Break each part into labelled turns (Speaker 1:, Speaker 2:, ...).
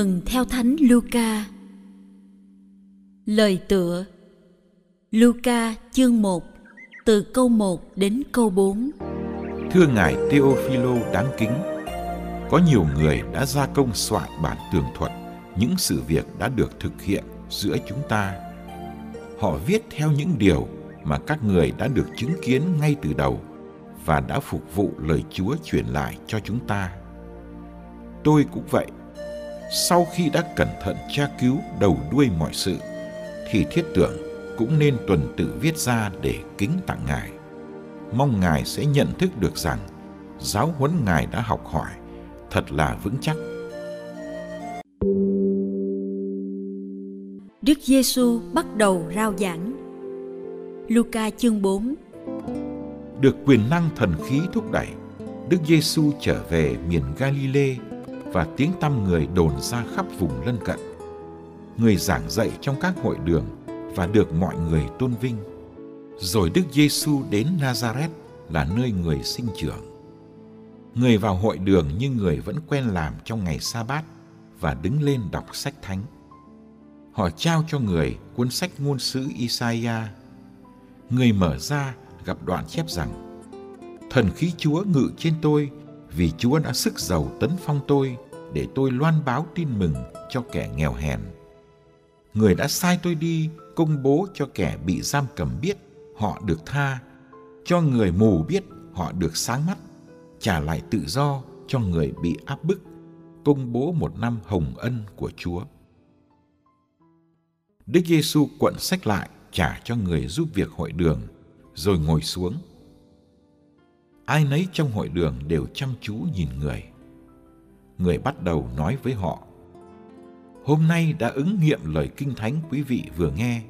Speaker 1: Mừng theo Thánh Luca. Lời tựa Luca chương 1 từ câu 1 đến câu 4.
Speaker 2: Thưa ngài Teophilo đáng kính, có nhiều người đã gia công soạn bản tường thuật những sự việc đã được thực hiện giữa chúng ta. Họ viết theo những điều mà các người đã được chứng kiến ngay từ đầu và đã phục vụ lời Chúa truyền lại cho chúng ta. Tôi cũng vậy sau khi đã cẩn thận tra cứu đầu đuôi mọi sự thì thiết tưởng cũng nên tuần tự viết ra để kính tặng ngài. Mong ngài sẽ nhận thức được rằng giáo huấn ngài đã học hỏi thật là vững chắc.
Speaker 1: Đức Giêsu bắt đầu rao giảng. Luca chương 4
Speaker 2: được quyền năng thần khí thúc đẩy đức giêsu trở về miền galilee và tiếng tăm người đồn ra khắp vùng lân cận. Người giảng dạy trong các hội đường và được mọi người tôn vinh. Rồi Đức Giêsu đến Nazareth là nơi người sinh trưởng. Người vào hội đường như người vẫn quen làm trong ngày sa bát và đứng lên đọc sách thánh. Họ trao cho người cuốn sách ngôn sứ Isaiah. Người mở ra gặp đoạn chép rằng, Thần khí Chúa ngự trên tôi vì Chúa đã sức giàu tấn phong tôi để tôi loan báo tin mừng cho kẻ nghèo hèn. Người đã sai tôi đi công bố cho kẻ bị giam cầm biết họ được tha, cho người mù biết họ được sáng mắt, trả lại tự do cho người bị áp bức, công bố một năm hồng ân của Chúa. Đức Giêsu quận sách lại trả cho người giúp việc hội đường, rồi ngồi xuống ai nấy trong hội đường đều chăm chú nhìn người. Người bắt đầu nói với họ, Hôm nay đã ứng nghiệm lời kinh thánh quý vị vừa nghe.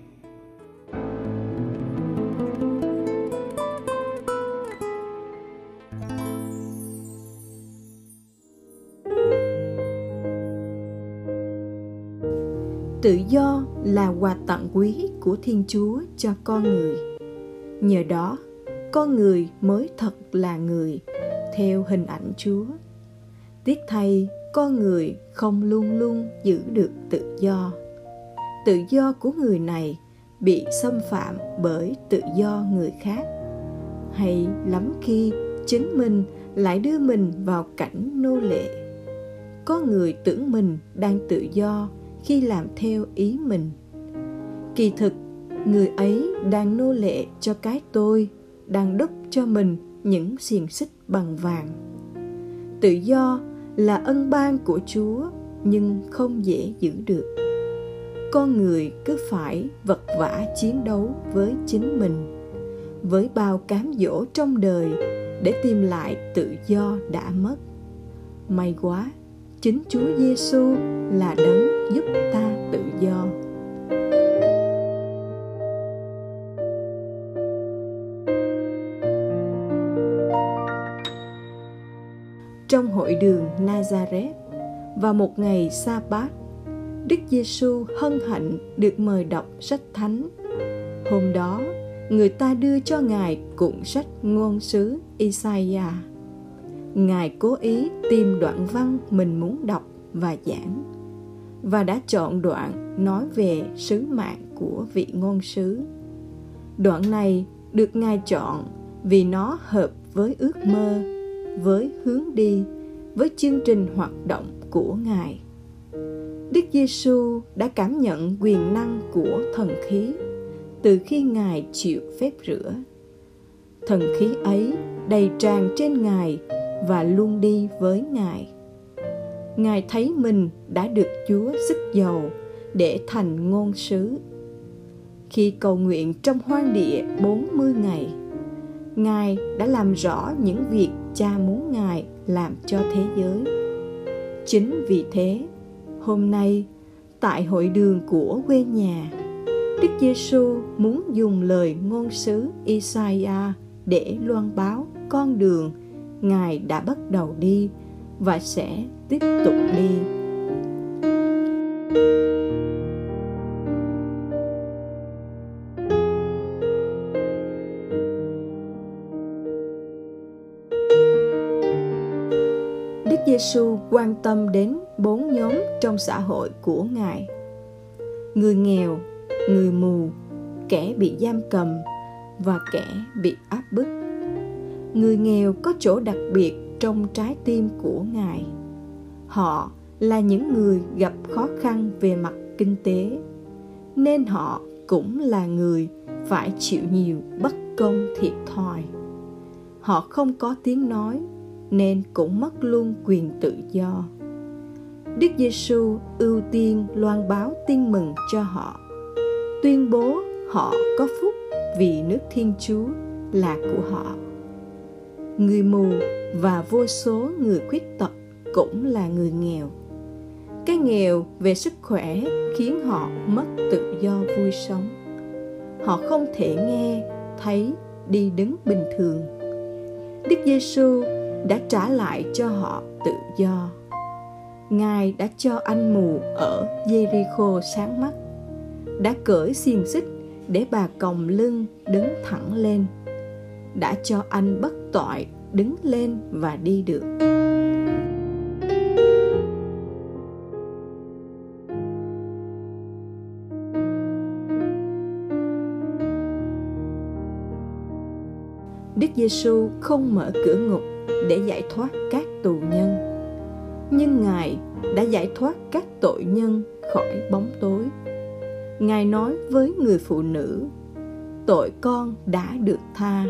Speaker 3: Tự do là quà tặng quý của Thiên Chúa cho con người. Nhờ đó, con người mới thật là người, theo hình ảnh chúa. Tiếc thay con người không luôn luôn giữ được tự do. Tự do của người này bị xâm phạm bởi tự do người khác. Hay lắm khi chính mình lại đưa mình vào cảnh nô lệ. Có người tưởng mình đang tự do khi làm theo ý mình. Kỳ thực, người ấy đang nô lệ cho cái tôi đang đúc cho mình những xiềng xích bằng vàng. Tự do là ân ban của chúa, nhưng không dễ giữ được. Con người cứ phải vật vã chiến đấu với chính mình, với bao cám dỗ trong đời để tìm lại tự do đã mất. May quá, chính chúa giêsu là đấng giúp ta tự do. Trong hội đường Nazareth vào một ngày sa bát Đức Giêsu hân hạnh được mời đọc sách thánh. Hôm đó, người ta đưa cho Ngài cuộn sách ngôn sứ Isaiah. Ngài cố ý tìm đoạn văn mình muốn đọc và giảng và đã chọn đoạn nói về sứ mạng của vị ngôn sứ. Đoạn này được Ngài chọn vì nó hợp với ước mơ với hướng đi với chương trình hoạt động của Ngài. Đức Giêsu đã cảm nhận quyền năng của thần khí từ khi Ngài chịu phép rửa. Thần khí ấy đầy tràn trên Ngài và luôn đi với Ngài. Ngài thấy mình đã được Chúa sức dầu để thành ngôn sứ. Khi cầu nguyện trong hoang địa 40 ngày, Ngài đã làm rõ những việc Cha muốn Ngài làm cho thế giới. Chính vì thế, hôm nay tại hội đường của quê nhà, Đức Giêsu muốn dùng lời ngôn sứ Isaiah để loan báo con đường Ngài đã bắt đầu đi và sẽ tiếp tục đi. Đức Giêsu quan tâm đến bốn nhóm trong xã hội của Ngài. Người nghèo, người mù, kẻ bị giam cầm và kẻ bị áp bức. Người nghèo có chỗ đặc biệt trong trái tim của Ngài. Họ là những người gặp khó khăn về mặt kinh tế, nên họ cũng là người phải chịu nhiều bất công thiệt thòi. Họ không có tiếng nói nên cũng mất luôn quyền tự do. Đức Giêsu ưu tiên loan báo tin mừng cho họ, tuyên bố họ có phúc vì nước Thiên Chúa là của họ. Người mù và vô số người khuyết tật cũng là người nghèo. Cái nghèo về sức khỏe khiến họ mất tự do vui sống. Họ không thể nghe, thấy, đi đứng bình thường. Đức Giêsu đã trả lại cho họ tự do. Ngài đã cho anh mù ở Jericho sáng mắt, đã cởi xiềng xích để bà còng lưng đứng thẳng lên, đã cho anh bất toại đứng lên và đi được. Đức Giêsu không mở cửa ngục để giải thoát các tù nhân, nhưng Ngài đã giải thoát các tội nhân khỏi bóng tối. Ngài nói với người phụ nữ, tội con đã được tha.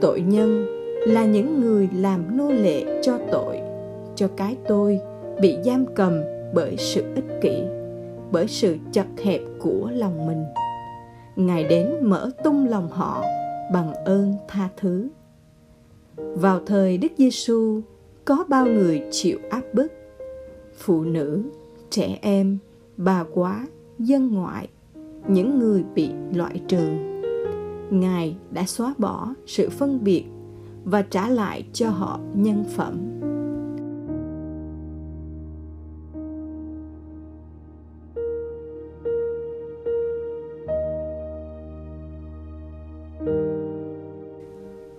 Speaker 3: Tội nhân là những người làm nô lệ cho tội, cho cái tôi bị giam cầm bởi sự ích kỷ, bởi sự chật hẹp của lòng mình. Ngài đến mở tung lòng họ bằng ơn tha thứ. Vào thời Đức Giêsu có bao người chịu áp bức, phụ nữ, trẻ em, bà quá, dân ngoại, những người bị loại trừ. Ngài đã xóa bỏ sự phân biệt và trả lại cho họ nhân phẩm.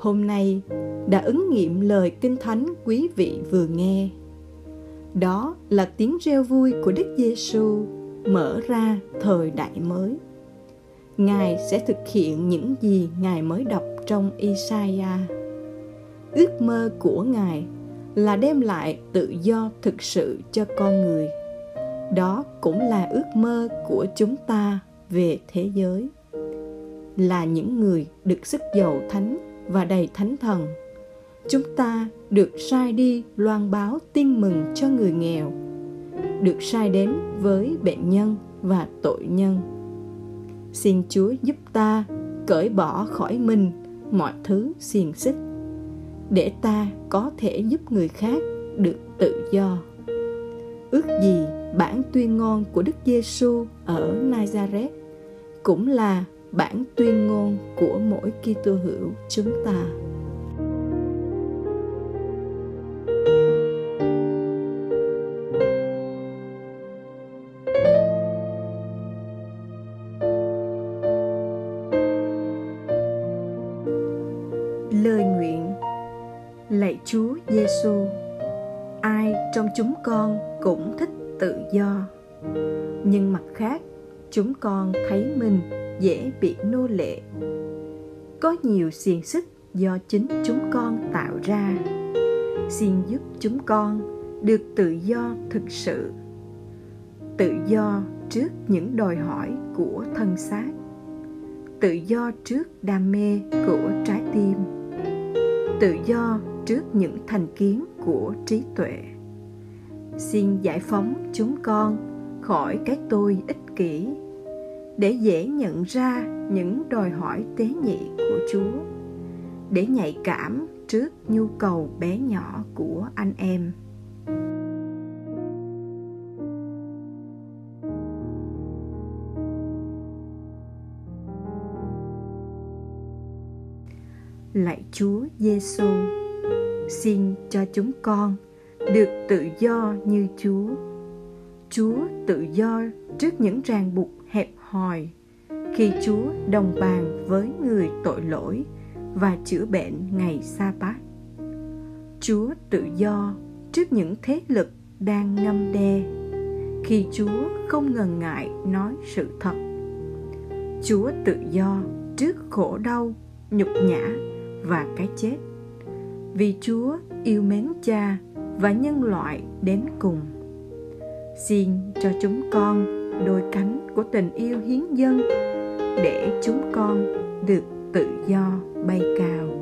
Speaker 3: Hôm nay đã ứng nghiệm lời kinh thánh quý vị vừa nghe. Đó là tiếng reo vui của Đức Giêsu mở ra thời đại mới. Ngài sẽ thực hiện những gì Ngài mới đọc trong Isaiah. Ước mơ của Ngài là đem lại tự do thực sự cho con người. Đó cũng là ước mơ của chúng ta về thế giới. Là những người được sức giàu thánh và đầy thánh thần. Chúng ta được sai đi loan báo tin mừng cho người nghèo, được sai đến với bệnh nhân và tội nhân. Xin chúa giúp ta cởi bỏ khỏi mình mọi thứ xiềng xích, để ta có thể giúp người khác được tự do. Ước gì bản tuyên ngôn của đức giêsu ở nazareth cũng là bản tuyên ngôn của mỗi Kitô hữu chúng ta. Lời nguyện Lạy Chúa Giêsu, ai trong chúng con cũng thích tự do, nhưng mặt khác chúng con thấy mình dễ bị nô lệ. Có nhiều xiềng xích do chính chúng con tạo ra. Xin giúp chúng con được tự do thực sự, tự do trước những đòi hỏi của thân xác, tự do trước đam mê của trái tim, tự do trước những thành kiến của trí tuệ. Xin giải phóng chúng con khỏi cái tôi ích kỷ để dễ nhận ra những đòi hỏi tế nhị của chúa để nhạy cảm trước nhu cầu bé nhỏ của anh em lạy Chúa Giêsu, xin cho chúng con được tự do như Chúa. Chúa tự do trước những ràng buộc hẹp hòi khi Chúa đồng bàn với người tội lỗi và chữa bệnh ngày sa bát. Chúa tự do trước những thế lực đang ngâm đe khi Chúa không ngần ngại nói sự thật. Chúa tự do trước khổ đau, nhục nhã và cái chết. Vì Chúa yêu mến Cha và nhân loại đến cùng. Xin cho chúng con đôi cánh của tình yêu hiến dân để chúng con được tự do bay cao.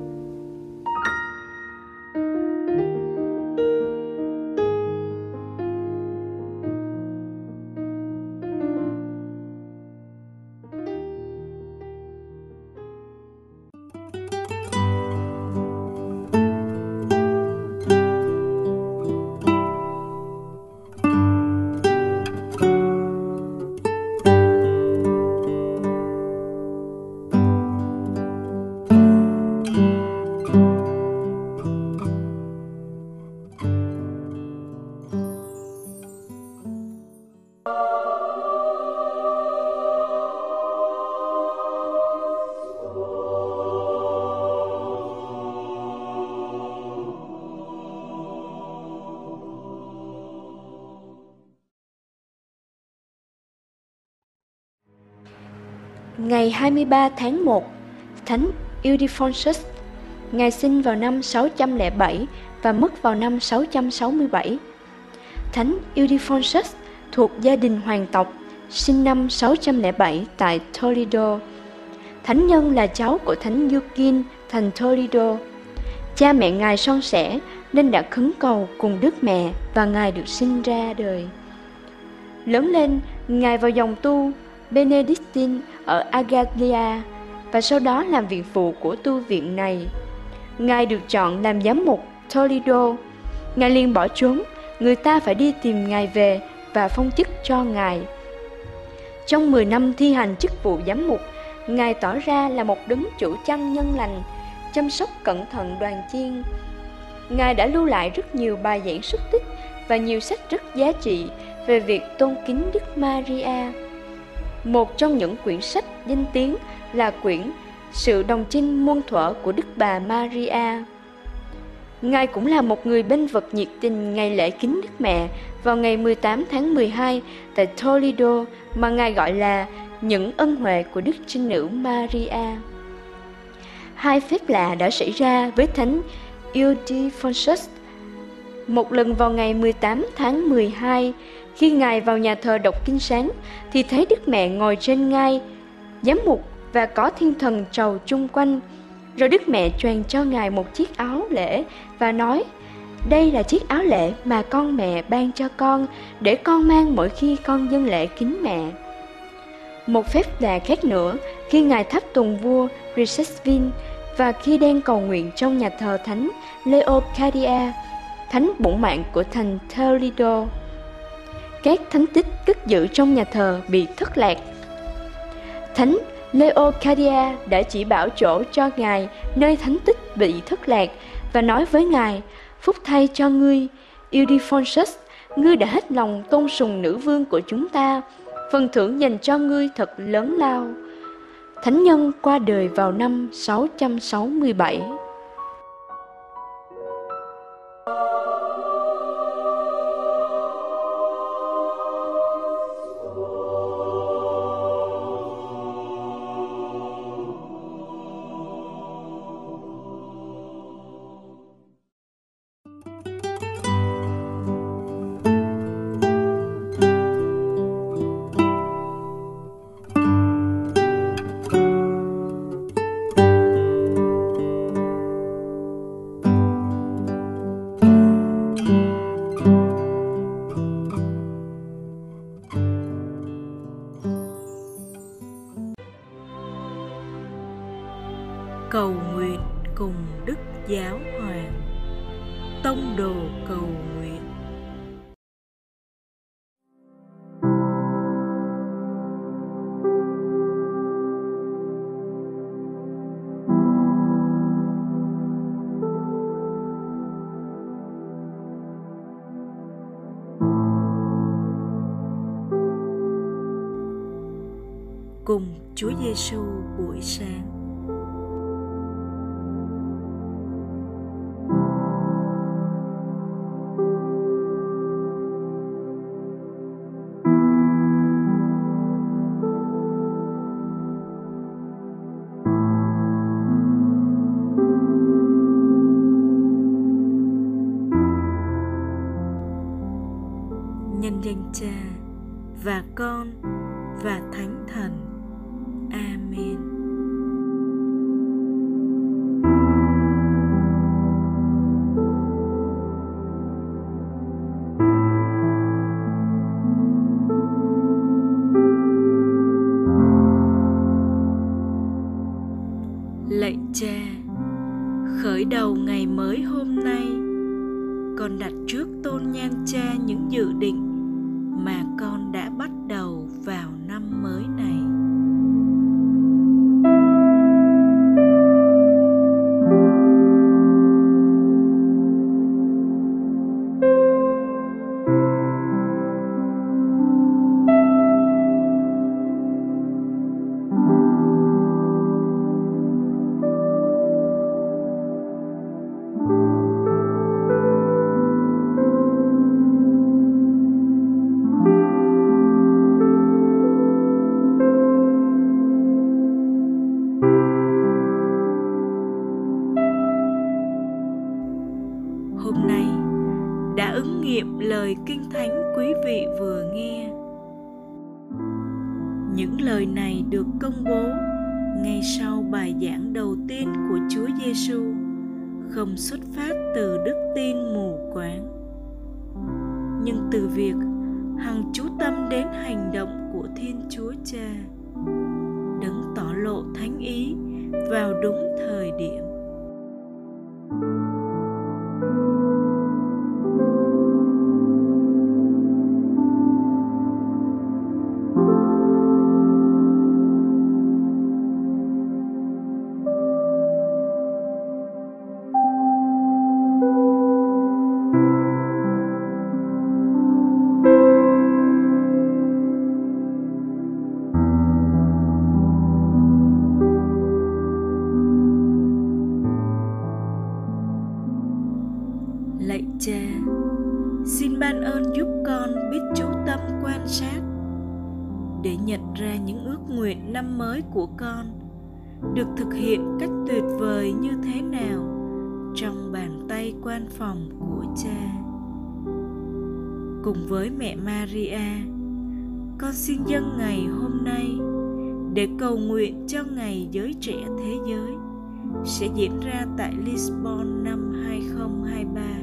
Speaker 4: Ngày 23 tháng 1, Thánh Ildefonsus, Ngài sinh vào năm 607 và mất vào năm 667. Thánh Ildefonsus thuộc gia đình hoàng tộc, sinh năm 607 tại Toledo. Thánh nhân là cháu của Thánh Yukin thành Toledo. Cha mẹ Ngài son sẻ nên đã khấn cầu cùng Đức Mẹ và Ngài được sinh ra đời. Lớn lên, Ngài vào dòng tu Benedictine ở Agaglia và sau đó làm viện phụ của tu viện này. Ngài được chọn làm giám mục Toledo. Ngài liền bỏ trốn, người ta phải đi tìm Ngài về và phong chức cho Ngài. Trong 10 năm thi hành chức vụ giám mục, Ngài tỏ ra là một đứng chủ chăn nhân lành, chăm sóc cẩn thận đoàn chiên. Ngài đã lưu lại rất nhiều bài giảng xuất tích và nhiều sách rất giá trị về việc tôn kính Đức Maria. Một trong những quyển sách danh tiếng là quyển Sự đồng chinh muôn thuở của Đức bà Maria. Ngài cũng là một người bên vật nhiệt tình ngày lễ kính Đức Mẹ vào ngày 18 tháng 12 tại Toledo mà Ngài gọi là những ân huệ của Đức Trinh Nữ Maria. Hai phép lạ đã xảy ra với Thánh Ildefonsus. Một lần vào ngày 18 tháng 12, khi Ngài vào nhà thờ đọc kinh sáng, thì thấy Đức Mẹ ngồi trên ngai, giám mục và có thiên thần trầu chung quanh. Rồi Đức Mẹ truyền cho Ngài một chiếc áo lễ và nói, đây là chiếc áo lễ mà con mẹ ban cho con để con mang mỗi khi con dân lễ kính mẹ. Một phép lạ khác nữa, khi Ngài thắp tùng vua Richesvin và khi đang cầu nguyện trong nhà thờ thánh Leocadia, thánh bổn mạng của thành Toledo các thánh tích cất giữ trong nhà thờ bị thất lạc. Thánh Leocadia đã chỉ bảo chỗ cho Ngài nơi thánh tích bị thất lạc và nói với Ngài, phúc thay cho ngươi, Ildefonsus, ngươi đã hết lòng tôn sùng nữ vương của chúng ta, phần thưởng dành cho ngươi thật lớn lao. Thánh nhân qua đời vào năm 667.
Speaker 1: Cùng Đức Giáo Hoàng Tông đồ cầu nguyện cùng Chúa Giêsu buổi sáng. Cha và Con và Thánh Thần. Vị vừa nghe. Những lời này được công bố ngay sau bài giảng đầu tiên của Chúa Giêsu, không xuất phát từ đức tin mù quáng. Nhưng từ việc hằng chú tâm đến hành động của Thiên Chúa Cha, đấng tỏ lộ thánh ý vào đúng thời điểm. Cùng với mẹ maria con xin dâng ngày hôm nay để cầu nguyện cho ngày giới trẻ thế giới sẽ diễn ra tại Lisbon năm 2023.